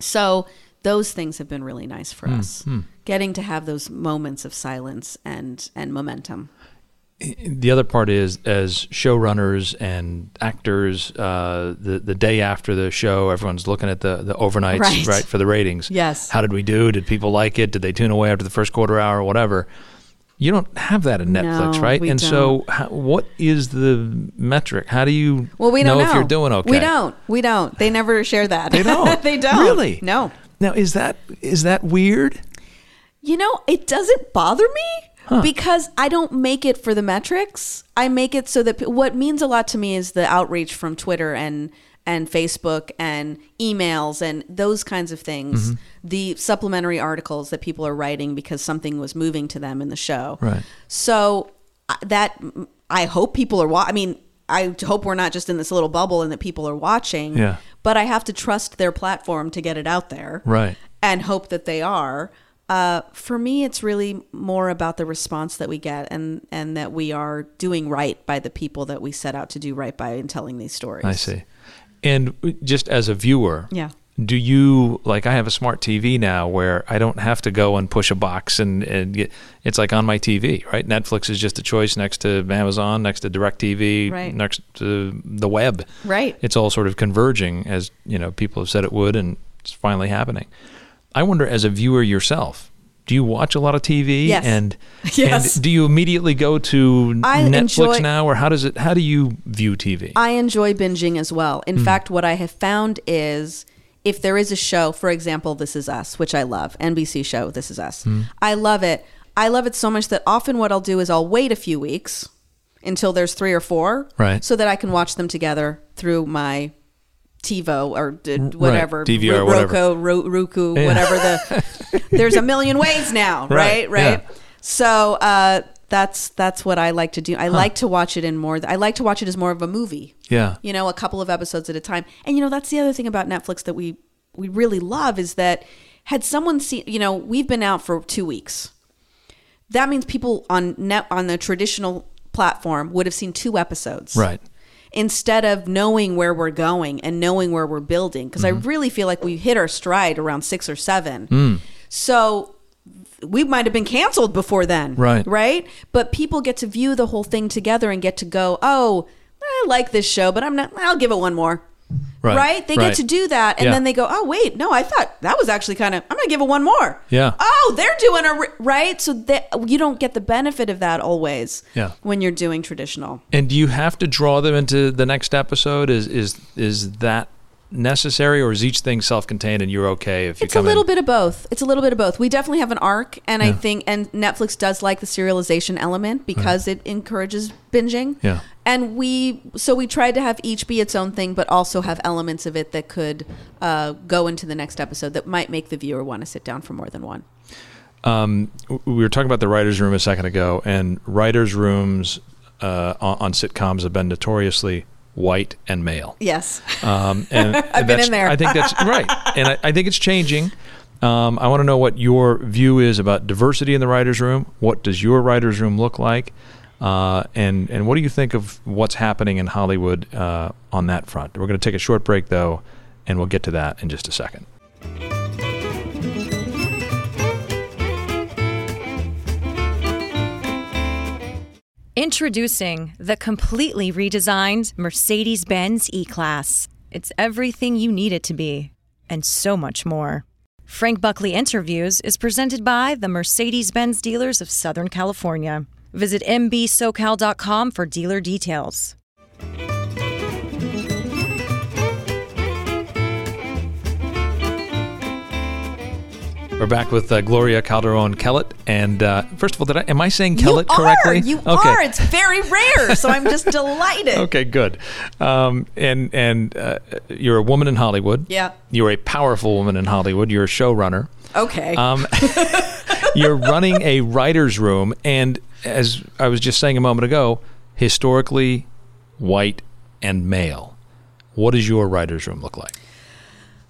So those things have been really nice for
Hmm.
us, getting to have those moments of silence and and momentum.
The other part is as showrunners and actors, uh, the the day after the show, everyone's looking at the the overnights,
Right.
right, for the ratings.
Yes.
How did we do? Did people like it? Did they tune away after the first quarter hour or whatever? You don't have that in Netflix,
No,
right? and so, how, what is the metric? How do you
Well, we
know,
don't know,
if you're doing okay?
We don't. We don't. They never share that.
They don't.
they don't.
Really?
No.
Now, is that is that weird?
You know, it doesn't bother me because I don't make it for the metrics. I make it so that what means a lot to me is the outreach from Twitter and and Facebook and emails and those kinds of things.
Mm-hmm.
The supplementary articles that people are writing because something was moving to them in the show.
Right.
So uh, that I hope people are. Wa- I mean, I hope we're not just in this little bubble and that people are watching.
Yeah.
But I have to trust their platform to get it out there
Right.
and hope that they are. Uh, for me, it's really more about the response that we get and, and that we are doing right by the people that we set out to do right by in telling these stories.
I see. And just as a viewer,
Yeah.
Do you like? I have a smart TV now where I don't have to go and push a box and and get. It's like on my TV, right? Netflix is just a choice next to Amazon, next to DirecTV,
Right.
next to the web.
Right.
It's all sort of converging, as you know, people have said it would, and it's finally happening. I wonder, as a viewer yourself, do you watch a lot of TV?
Yes.
And
Yes.
and do you immediately go to
I
Netflix
enjoy-
now, or how does it? How do you view TV?
I enjoy binging as well. In hmm. fact, what I have found is if there is a show, for example, This Is Us, which I love, NBC show This Is Us. I love it. I love it so much that often what I'll do is I'll wait a few weeks until there's three or four,
Right.
so that I can watch them together through my TiVo or d- whatever,
DVR,
Ro-
whatever.
Roku, Ro- Roku,
Yeah.
whatever the. there's a million ways now,
Right,
right? Right.
yeah.
So uh, that's that's what I like to do. I like to watch it in more. I like to watch it as more of a movie
yeah.
you know a couple of episodes at a time and you know that's the other thing about netflix that we we really love is that had someone seen you know we've been out for two weeks that means people on net on the traditional platform would have seen two episodes
Right.
instead of knowing where we're going and knowing where we're building because
Mm-hmm.
i really feel like we hit our stride around six or seven
Mm.
so we might have been canceled before then
Right.
right but people get to view the whole thing together and get to go oh i like this show but i'm not i'll give it one more
Right.
right, they
right.
get to do that and
Yeah.
then they go oh wait no i thought that was actually kind of i'm gonna give it one more
Yeah.
oh they're doing a right so that you don't get the benefit of that always
Yeah.
when you're doing traditional
And do you have to draw them into the next episode? Is is is that necessary, or is each thing self-contained and you're okay if you
It's a little
in?
bit of both. It's a little bit of both. We definitely have an arc, and I think, and Netflix does like the serialization element because it encourages binging.
Yeah.
And we, so we tried to have each be its own thing, but also have elements of it that could uh, go into the next episode that might make the viewer want to sit down for more than one.
Um, we were talking about the writers' room a second ago, and writers' rooms uh, on, on sitcoms have been notoriously white and male.
Yes.
Um, and
I've been in there.
I think that's right, and I, I think it's changing. Um, I want to know what your view is about diversity in the writers' room. What does your writers' room look like? Uh, and and what do you think of what's happening in Hollywood uh, on that front? We're going to take a short break though, and we'll get to that in just a second.
Introducing the completely redesigned Mercedes Benz E Class. It's everything you need it to be, and so much more. Frank Buckley Interviews is presented by the Mercedes Benz dealers of Southern California. Visit mbsocal.com for dealer details.
We're back with uh, Gloria Calderon Kellett. And uh, first of all, did I, am I saying Kellett
you
correctly?
Are, you
okay.
are. It's very rare, so I'm just delighted.
Okay, good. Um, and and uh, you're a woman in Hollywood.
Yeah.
You're a powerful woman in Hollywood. You're a showrunner.
Okay.
Um, you're running a writer's room, and as I was just saying a moment ago, historically white and male. What does your writer's room look like?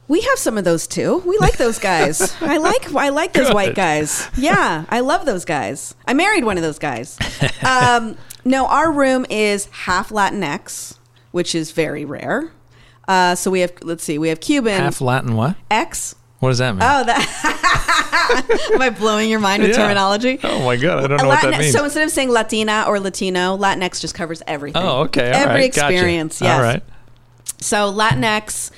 We have some of those too. We like those guys. I like I like those white guys. Yeah, I love those guys. I married one of those guys. Um, no, our room is half Latinx, which is very rare. Uh, so we have let's see, we have Cuban
Half Latin what?
X.
What does that mean?
Oh, that. Am I blowing your mind with
Yeah.
terminology?
Oh my god, I don't know
A
what that means.
So instead of saying Latina or Latino, Latinx just covers everything.
oh, okay. all
Every
right, gotcha.
experience. Yes.
All right.
So Latinx,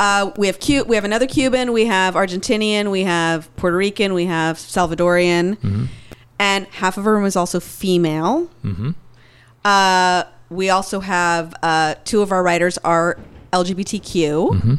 uh, we have Cu- we have another Cuban, we have Argentinian, we have Puerto Rican, we have Salvadorian,
Mm-hmm.
and half of our room is also female. Mm-hmm. Uh, we also have uh, two of our writers are LGBTQ,
Mm-hmm.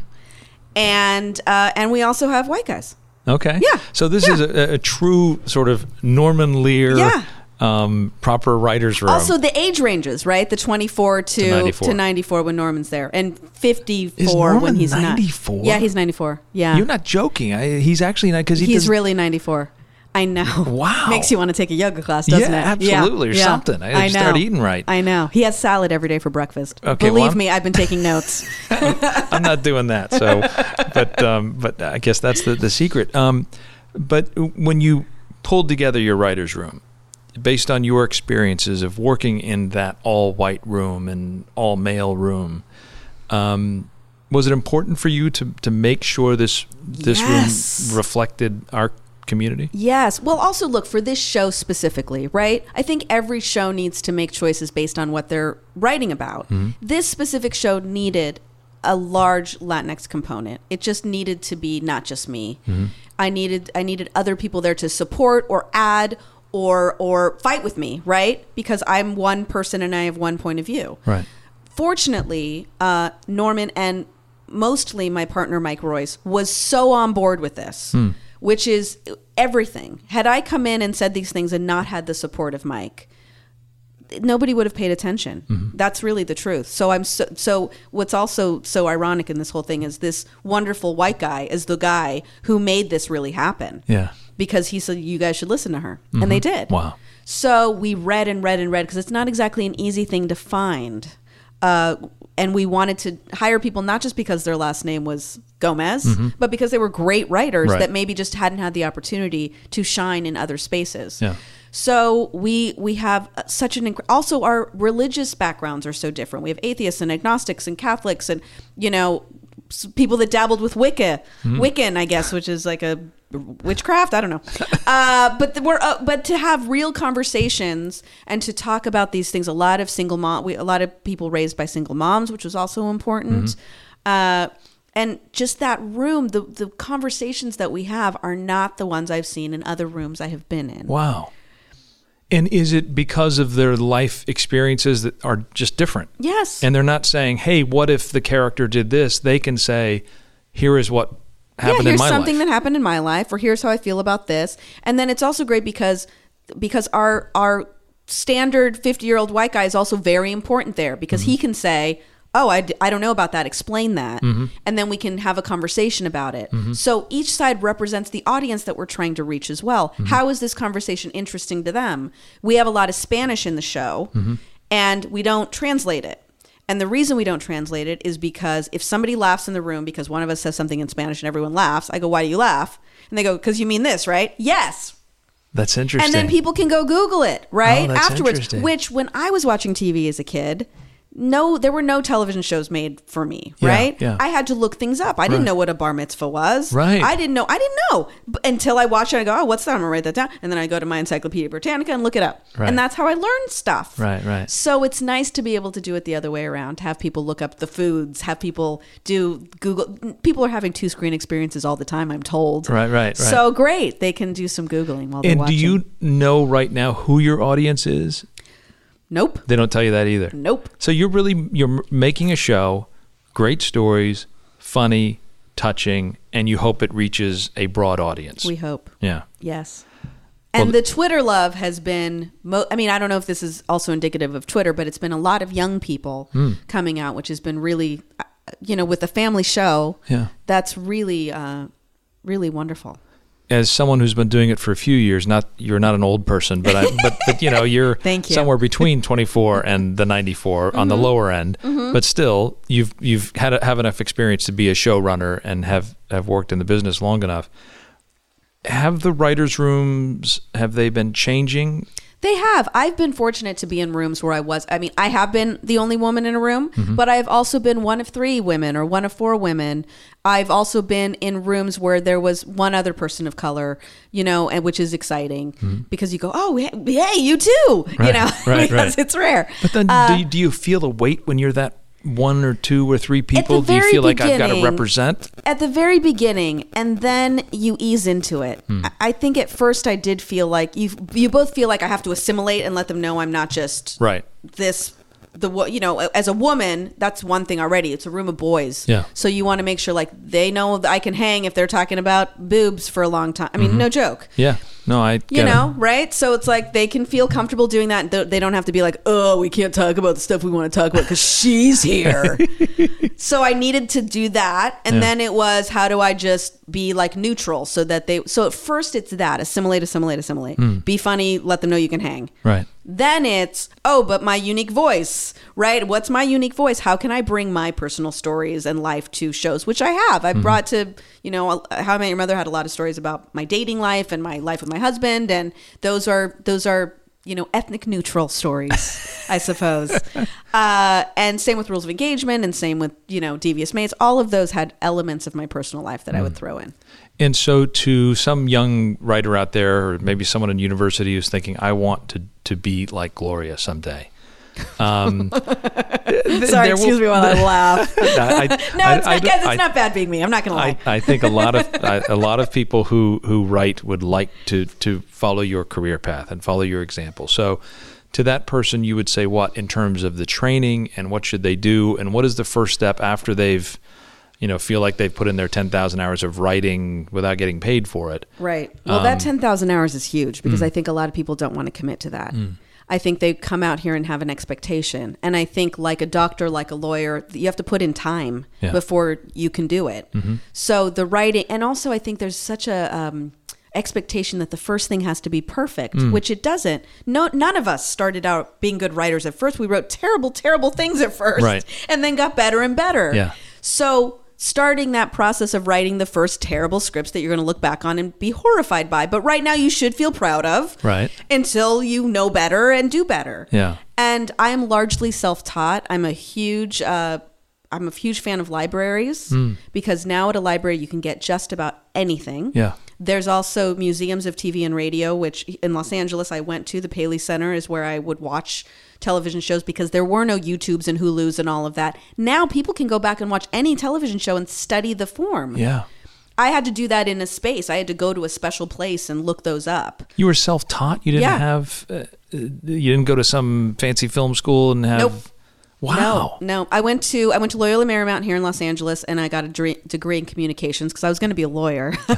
and uh, and we also have white guys.
Okay.
Yeah,
So this
yeah.
is a, a true sort of Norman Lear
Yeah.
Um, proper writer's room.
Also, the age ranges, right? The 24 to,
To
to
94.
94. when Norman's there, and 54 when he's
94?
not. Yeah, he's 94. Yeah.
You're not joking. I, he's actually not because he
He's
does,
really 94. I know.
Wow.
Makes you want to take a yoga class, doesn't
Yeah,
it?
absolutely, or something. I
I
start eating right.
I know. He has salad every day for breakfast.
Okay,
Believe
I'm-
me, I've been taking notes.
I'm not doing that. So, but um, but I guess that's the the secret. Um, but when you pulled together your writers' room, based on your experiences of working in that all white room and all male room, um, was it important for you to to make sure this this
Yes.
room reflected our community?
Yes. Well, also look for this show specifically, right? I think every show needs to make choices based on what they're writing about.
Mm-hmm.
This specific show needed a large Latinx component. It just needed to be not just me.
Mm-hmm.
I needed I needed other people there to support or add or or fight with me, right? Because I'm one person and I have one point of view
Right.
fortunately, uh, Norman and mostly my partner Mike Royce was so on board with this, which is everything. Had I come in and said these things and not had the support of Mike, nobody would have paid attention. That's really the truth. So I'm so, so what's also so ironic in this whole thing is this wonderful white guy is the guy who made this really happen
Yeah.
Because he said you guys should listen to her and they did
Wow.
so we read and read and read because it's not exactly an easy thing to find uh, and we wanted to hire people not just because their last name was Gomez, but because they were great writers
Mm-hmm. Right.
that maybe just hadn't had the opportunity to shine in other spaces.
Yeah.
So we we have uh, such an inc- also our religious backgrounds are so different. We have atheists and agnostics and Catholics and you know people that dabbled with Wicca,
Hmm.
Wiccan, I guess, which is like a witchcraft. I don't know. Uh, but the, we're uh, but to have real conversations and to talk about these things. A lot of single mom, we, a lot of people raised by single moms, which was also important. Uh, and just that room, the the conversations that we have are not the ones I've seen in other rooms I have been in.
Wow. And is it because of their life experiences that are just different?
Yes.
And they're not saying, "Hey, what if the character did this?" They can say, "Here is what happened
yeah,
in
here's
my
something
life."
that happened in my life, or here's how I feel about this. And then it's also great because because our our standard 50 year old white guy is also very important there because
Mm-hmm.
he can say oh I, d- I don't know about that explain that
Mm-hmm.
and then we can have a conversation about it so each side represents the audience that we're trying to reach as well
Mm-hmm.
How is this conversation interesting to them we have a lot of spanish in the show
Mm-hmm.
and we don't translate it And the reason we don't translate it is because if somebody laughs in the room because one of us says something in Spanish and everyone laughs, I go, "Why do you laugh?" And they go, "Because you mean this, right?" Yes.
That's interesting.
And then people can go Google it, right?
Oh, that's
Afterwards.
interesting.
Which, when I was watching TV as a kid, no, there were no television shows made for me,
Yeah,
right?
yeah.
I had to look things up. I didn't know what a bar mitzvah was.
Right.
I didn't know. I didn't know until I watched it. I go, oh, what's that? I'm gonna write that down, and then I go to my Encyclopedia Britannica and look it up,
Right.
and that's how I learned stuff.
Right, right.
So it's nice to be able to do it the other way around. To have people look up the foods. Have people do Google. People are having two screen experiences all the time. I'm told.
Right, right, right.
So great, they can do some googling while they're
and do you know right now who your audience is?
Nope.
They don't tell you that either.
Nope.
So you're really you're making a show, great stories, funny, touching, and you hope it reaches a broad audience.
We hope.
yeah.
Yes.
Well,
And the Twitter love has been, mo- I mean, I don't know if this is also indicative of Twitter, but it's been a lot of young people
Hmm.
coming out, which has been really, uh, you know, with the family show.
Yeah.
That's really, uh, really wonderful.
As someone who's been doing it for a few years, not you're not an old person, but I, but, but you know you're
Thank you.
somewhere between 24 and the 94 on the
Mm-hmm.
lower end. But still, you've you've had a, have enough experience to be a showrunner and have have worked in the business long enough. Have the writers' rooms have they been changing?
They have. I've been fortunate to be in rooms where I was. I mean, I have been the only woman in a room,
Mm-hmm.
but I've also been one of three women or one of four women. I've also been in rooms where there was one other person of color, you know, and which is exciting because you go, oh, hey, you too, you
Mm-hmm.
Know,
right,
because
right.
it's rare.
But then,
Uh,
do, you, do you feel the weight when you're that one or two or three people? Do you feel like I've got to represent?
at the very beginning and then you ease into it
Hmm.
I- think at first i did feel like you you both feel like i have to assimilate and let them know i'm not just
Right.
this the you know as a woman that's one thing already it's a room of boys
Yeah.
so you want to make sure like they know that i can hang if they're talking about boobs for a long time i mean no joke
Yeah. No, I.
you
it.
know, right? So it's like they can feel comfortable doing that. They don't have to be like, oh, we can't talk about the stuff we want to talk about because she's here. so I needed to do that. And
Yeah.
then it was, how do I just be like neutral so that they, so at first it's that assimilate, assimilate, assimilate.
Hmm.
Be funny, let them know you can hang.
Right.
Then it's, oh, but my unique voice, right? What's my unique voice? How can I bring my personal stories and life to shows, which I have? I've mm-hmm. brought to, you know, How I Met Your Mother had a lot of stories about my dating life and my life with my husband, and those are those are you know ethnic neutral stories, I suppose. Uh, and same with Rules of Engagement, and same with you know Devious Maids. All of those had elements of my personal life that I would throw in.
And so, to some young writer out there, or maybe someone in university who's thinking, "I want to to be like Gloria someday." Um,
Sorry,
there will-
excuse me while I laugh.
I- I-
no, it's,
I-
not,
I-
guys, it's not bad being me. I'm not gonna lie.
I, I think a lot of a lot of people who who write would like to to follow your career path and follow your example. So, to that person, you would say what in terms of the training and what should they do, and what is the first step after they've you know feel like they've put in their ten thousand hours of writing without getting paid for it.
Right. Well,
Um,
that 10,000 hours is huge
mm.
because I think a lot of people don't want to commit to that. I think they come out here and have an expectation. And I think, like a doctor, like a lawyer, you have to put in time
Yeah.
before you can do it.
Mm-hmm.
So the writing, and also I think there's such a. Um, expectation that the first thing has to be perfect
Mm.
which it doesn't no none of us started out being good writers at first we wrote terrible terrible things at first
Right.
and then got better and better
Yeah.
so starting that process of writing the first terrible scripts that you're going to look back on and be horrified by, but right now you should feel proud of.
Right.
Until you know better and do better.
Yeah.
And I am largely self-taught. I'm a huge uh I'm a huge fan of libraries
Hmm.
because now at a library you can get just about anything.
Yeah.
There's also museums of TV and radio, which in Los Angeles I went to. The Paley Center is where I would watch television shows because there were no YouTubes and Hulus and all of that. Now people can go back and watch any television show and study the form.
Yeah.
I had to do that in a space. I had to go to a special place and look those up.
You were self-taught. You didn't
Yeah.
have. Uh, uh, you didn't go to some fancy film school and have.
Nope.
Wow.
No, no. I went to I went to Loyola Marymount here in Los Angeles, and I got a dre- degree in communications because I was going to be a lawyer.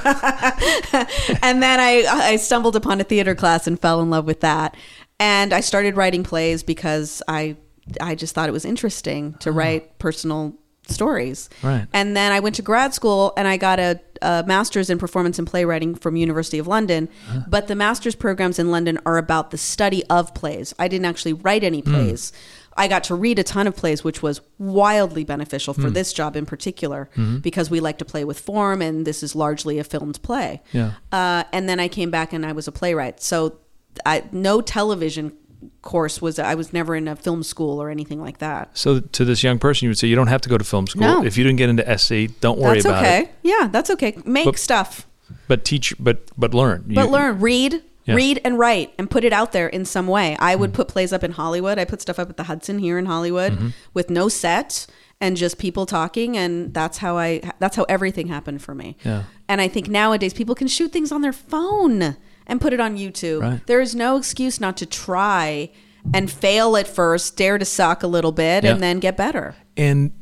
and then I I stumbled upon a theater class and fell in love with that. And I started writing plays because I I just thought it was interesting to write personal stories.
Right.
And then I went to grad school and I got a, a master's in performance and playwriting from University of London. But the master's programs in London are about the study of plays. I didn't actually write any plays, I got to read a ton of plays, which was wildly beneficial
Hmm.
for this job in particular,
Mm-hmm.
because we like to play with form, and this is largely a filmed play.
Yeah.
Uh, and then I came back and I was a playwright. So, I, no television course was. I was never in a film school or anything like that.
So to this young person, you would say you don't have to go to film school.
No.
If you didn't get into SC, don't worry
that's
about
okay.
it.
Yeah, that's okay. Make
But-
stuff.
But teach, but but learn.
But
You-
learn, read,
Yeah.
read and write and put it out there in some way. I would hmm. put plays up in Hollywood. I put stuff up at the Hudson here in Hollywood mm-hmm. with no set and just people talking and that's how I that's how everything happened for me.
Yeah.
And I think nowadays people can shoot things on their phone and put it on YouTube.
Right.
There is no excuse not to try and fail at first, dare to suck a little bit
Yeah.
and then get better.
and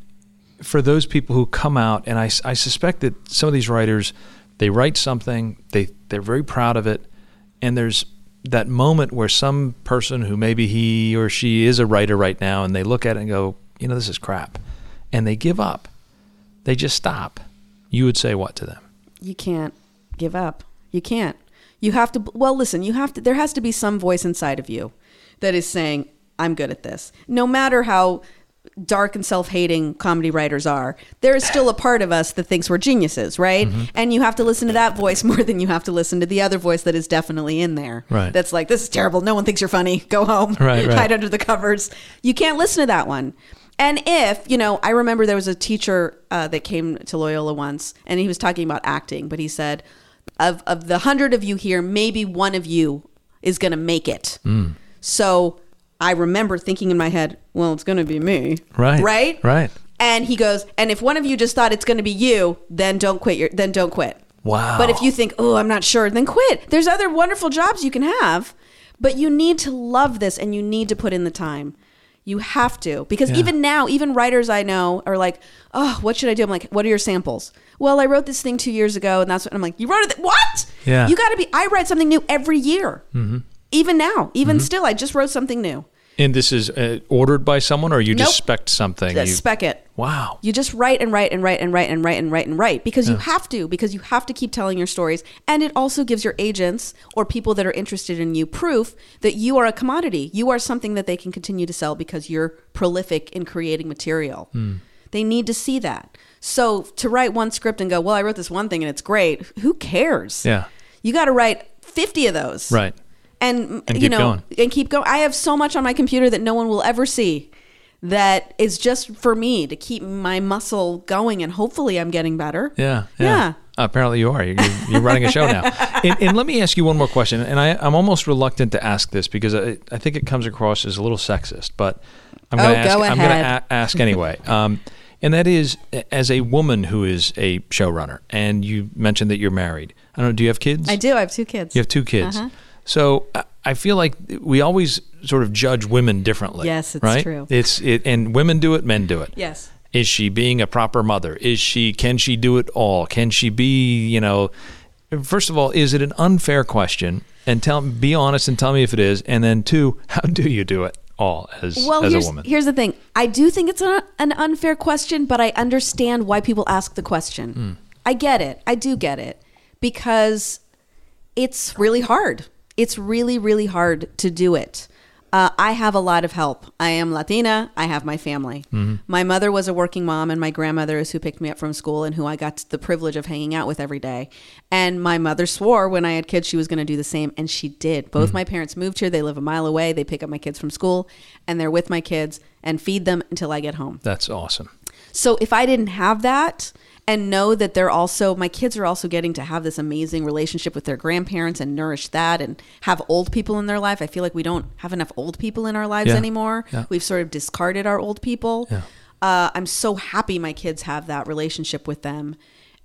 for those people who come out, and I, I suspect that some of these writers, they write something, they they're very proud of it, and there's that moment where some person who maybe he or she is a writer right now, and they look at it and go, you know, this is crap, and they give up, they just stop. You would say what to them?
you can't give up. You can't. You have to. Well, listen. You have to. There has to be some voice inside of you that is saying, "I'm good at this." No matter how dark and self-hating comedy writers are, there is still a part of us that thinks we're geniuses, right?
Mm-hmm.
And you have to listen to that voice more than you have to listen to the other voice that is definitely in there.
Right.
That's like, "This is terrible. No one thinks you're funny. Go home.
Right, right.
Hide under the covers." You can't listen to that one. And if, you know, I remember there was a teacher uh, that came to Loyola once and he was talking about acting, but he said, of, of the hundred of you here, maybe one of you is going to make it.
Mm.
So I remember thinking in my head, well, it's going to be me.
Right.
Right?
Right.
And he goes, and if one of you just thought it's going to be you, then don't quit your, then don't quit.
Wow.
But if you think, oh, I'm not sure, then quit. There's other wonderful jobs you can have, but you need to love this and you need to put in the time. You have to. Because
Yeah.
even now, even writers I know are like, oh, what should I do? I'm like, what are your samples? Well, I wrote this thing two years ago, and that's what I'm like, you wrote it? What?
Yeah.
You got to be, I write something new every year.
Mm-hmm.
Even now, even still, I just wrote something new.
And this is uh, ordered by someone, or you
Nope.
just spec something?
Just
You-
spec it.
wow.
You just write and write and write and write and write and write and write because you have to, because you have to keep telling your stories. And it also gives your agents or people that are interested in you proof that you are a commodity. You are something that they can continue to sell because you're prolific in creating material. They need to see that. So to write one script and go, well, I wrote this one thing and it's great, who cares?
Yeah.
You got to write 50 of those
Right.
and,
And
you know
going.
and keep going i have so much on my computer that no one will ever see that is just for me to keep my muscle going and hopefully i'm getting better
Yeah, yeah.
Yeah.
Apparently, you are. You're, you're running a show now. And, and let me ask you one more question. And I, I'm almost reluctant to ask this because I, I think it comes across as a little sexist, but I'm going
Oh,
to ask.
go
I'm going to a- ask anyway. Um, and that is, as a woman who is a showrunner, and you mentioned that you're married. I don't know. Do you have kids?
i do i have two kids
You have two kids.
Uh-huh.
So I- feel like we always sort of judge women differently.
Yes, it's
right?
true.
It's it, and women do it, men do it.
yes
Is she being a proper mother? Is she can she do it all? Can she be, you know, first of all, is it an unfair question? And tell be honest and tell me if it is. And then two, how do you do it all as
well
as a
here's,
woman?
here's the thing. I do think it's a, an unfair question but i understand why people ask the question.
Hmm.
i get it. I do get it. Because it's really hard. It's really really hard to do it uh, i have a lot of help. I am latina. I have my family. My mother was a working mom and my grandmother is who picked me up from school and who i got the privilege of hanging out with every day. And my mother swore when i had kids she was going to do the same and she did. Both my parents moved here. They live a mile away. They pick up my kids from school and they're with my kids and feed them until i get home.
That's awesome.
so if I didn't have that and know that they're also my kids are also getting to have this amazing relationship with their grandparents and nourish that and have old people in their life. I feel like we don't have enough old people in our lives
Yeah.
anymore.
Yeah.
We've sort of discarded our old people.
Yeah.
Uh, I'm so happy my kids have that relationship with them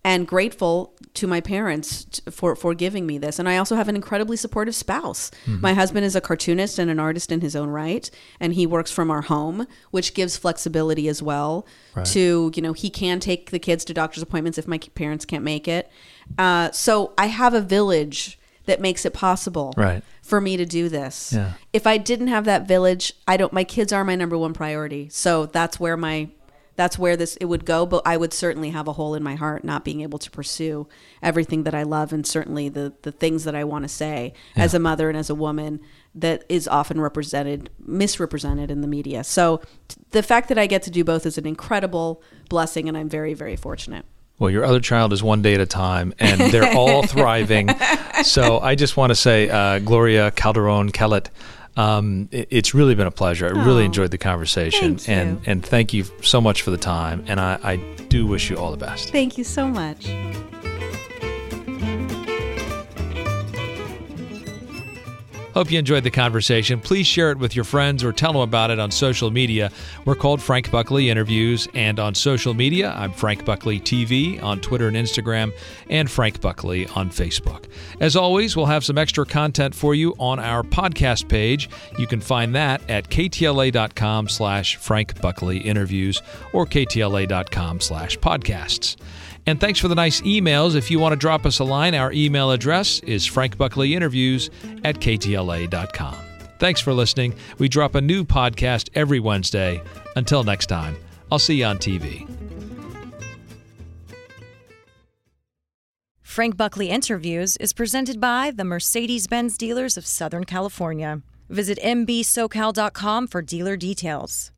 and grateful to my parents t- for, for giving me this. And I also have an incredibly supportive spouse.
Mm-hmm.
My husband is a cartoonist and an artist in his own right, and he works from our home, which gives flexibility as well
Right.
to, you know, he can take the kids to doctor's appointments if my parents can't make it. Uh, so I have a village that makes it possible
Right.
for me to do this.
Yeah.
If I didn't have that village, I don't my kids are my number one priority. So that's where my that's where this it would go. But I would certainly have a hole in my heart not being able to pursue everything that I love and certainly the the things that I want to say as a mother and as a woman that is often represented misrepresented in the media. So t- the fact that I get to do both is an incredible blessing, and I'm very very fortunate.
Well, your other child is one day at a time, and they're all thriving. So I just want to say, uh, Gloria Calderon Kellett, um, it- it's really been a pleasure. I really enjoyed the conversation, and and thank you so much for the time. And I, I do wish you all the best.
Thank you so much.
Hope you enjoyed the conversation. Please share it with your friends or tell them about it on social media. We're called Frank Buckley Interviews, and on social media, I'm Frank Buckley TV on Twitter and Instagram, and Frank Buckley on Facebook. As always, we'll have some extra content for you on our podcast page. You can find that at ktla.com slash Frank Buckley Interviews or ktla.com slash podcasts. And thanks for the nice emails. If you want to drop us a line, our email address is frankbuckleyinterviews at ktla.com. Thanks for listening. We drop a new podcast every Wednesday. Until next time, I'll see you on TV.
Frank Buckley Interviews is presented by the Mercedes Benz dealers of Southern California. Visit mbsocal.com for dealer details.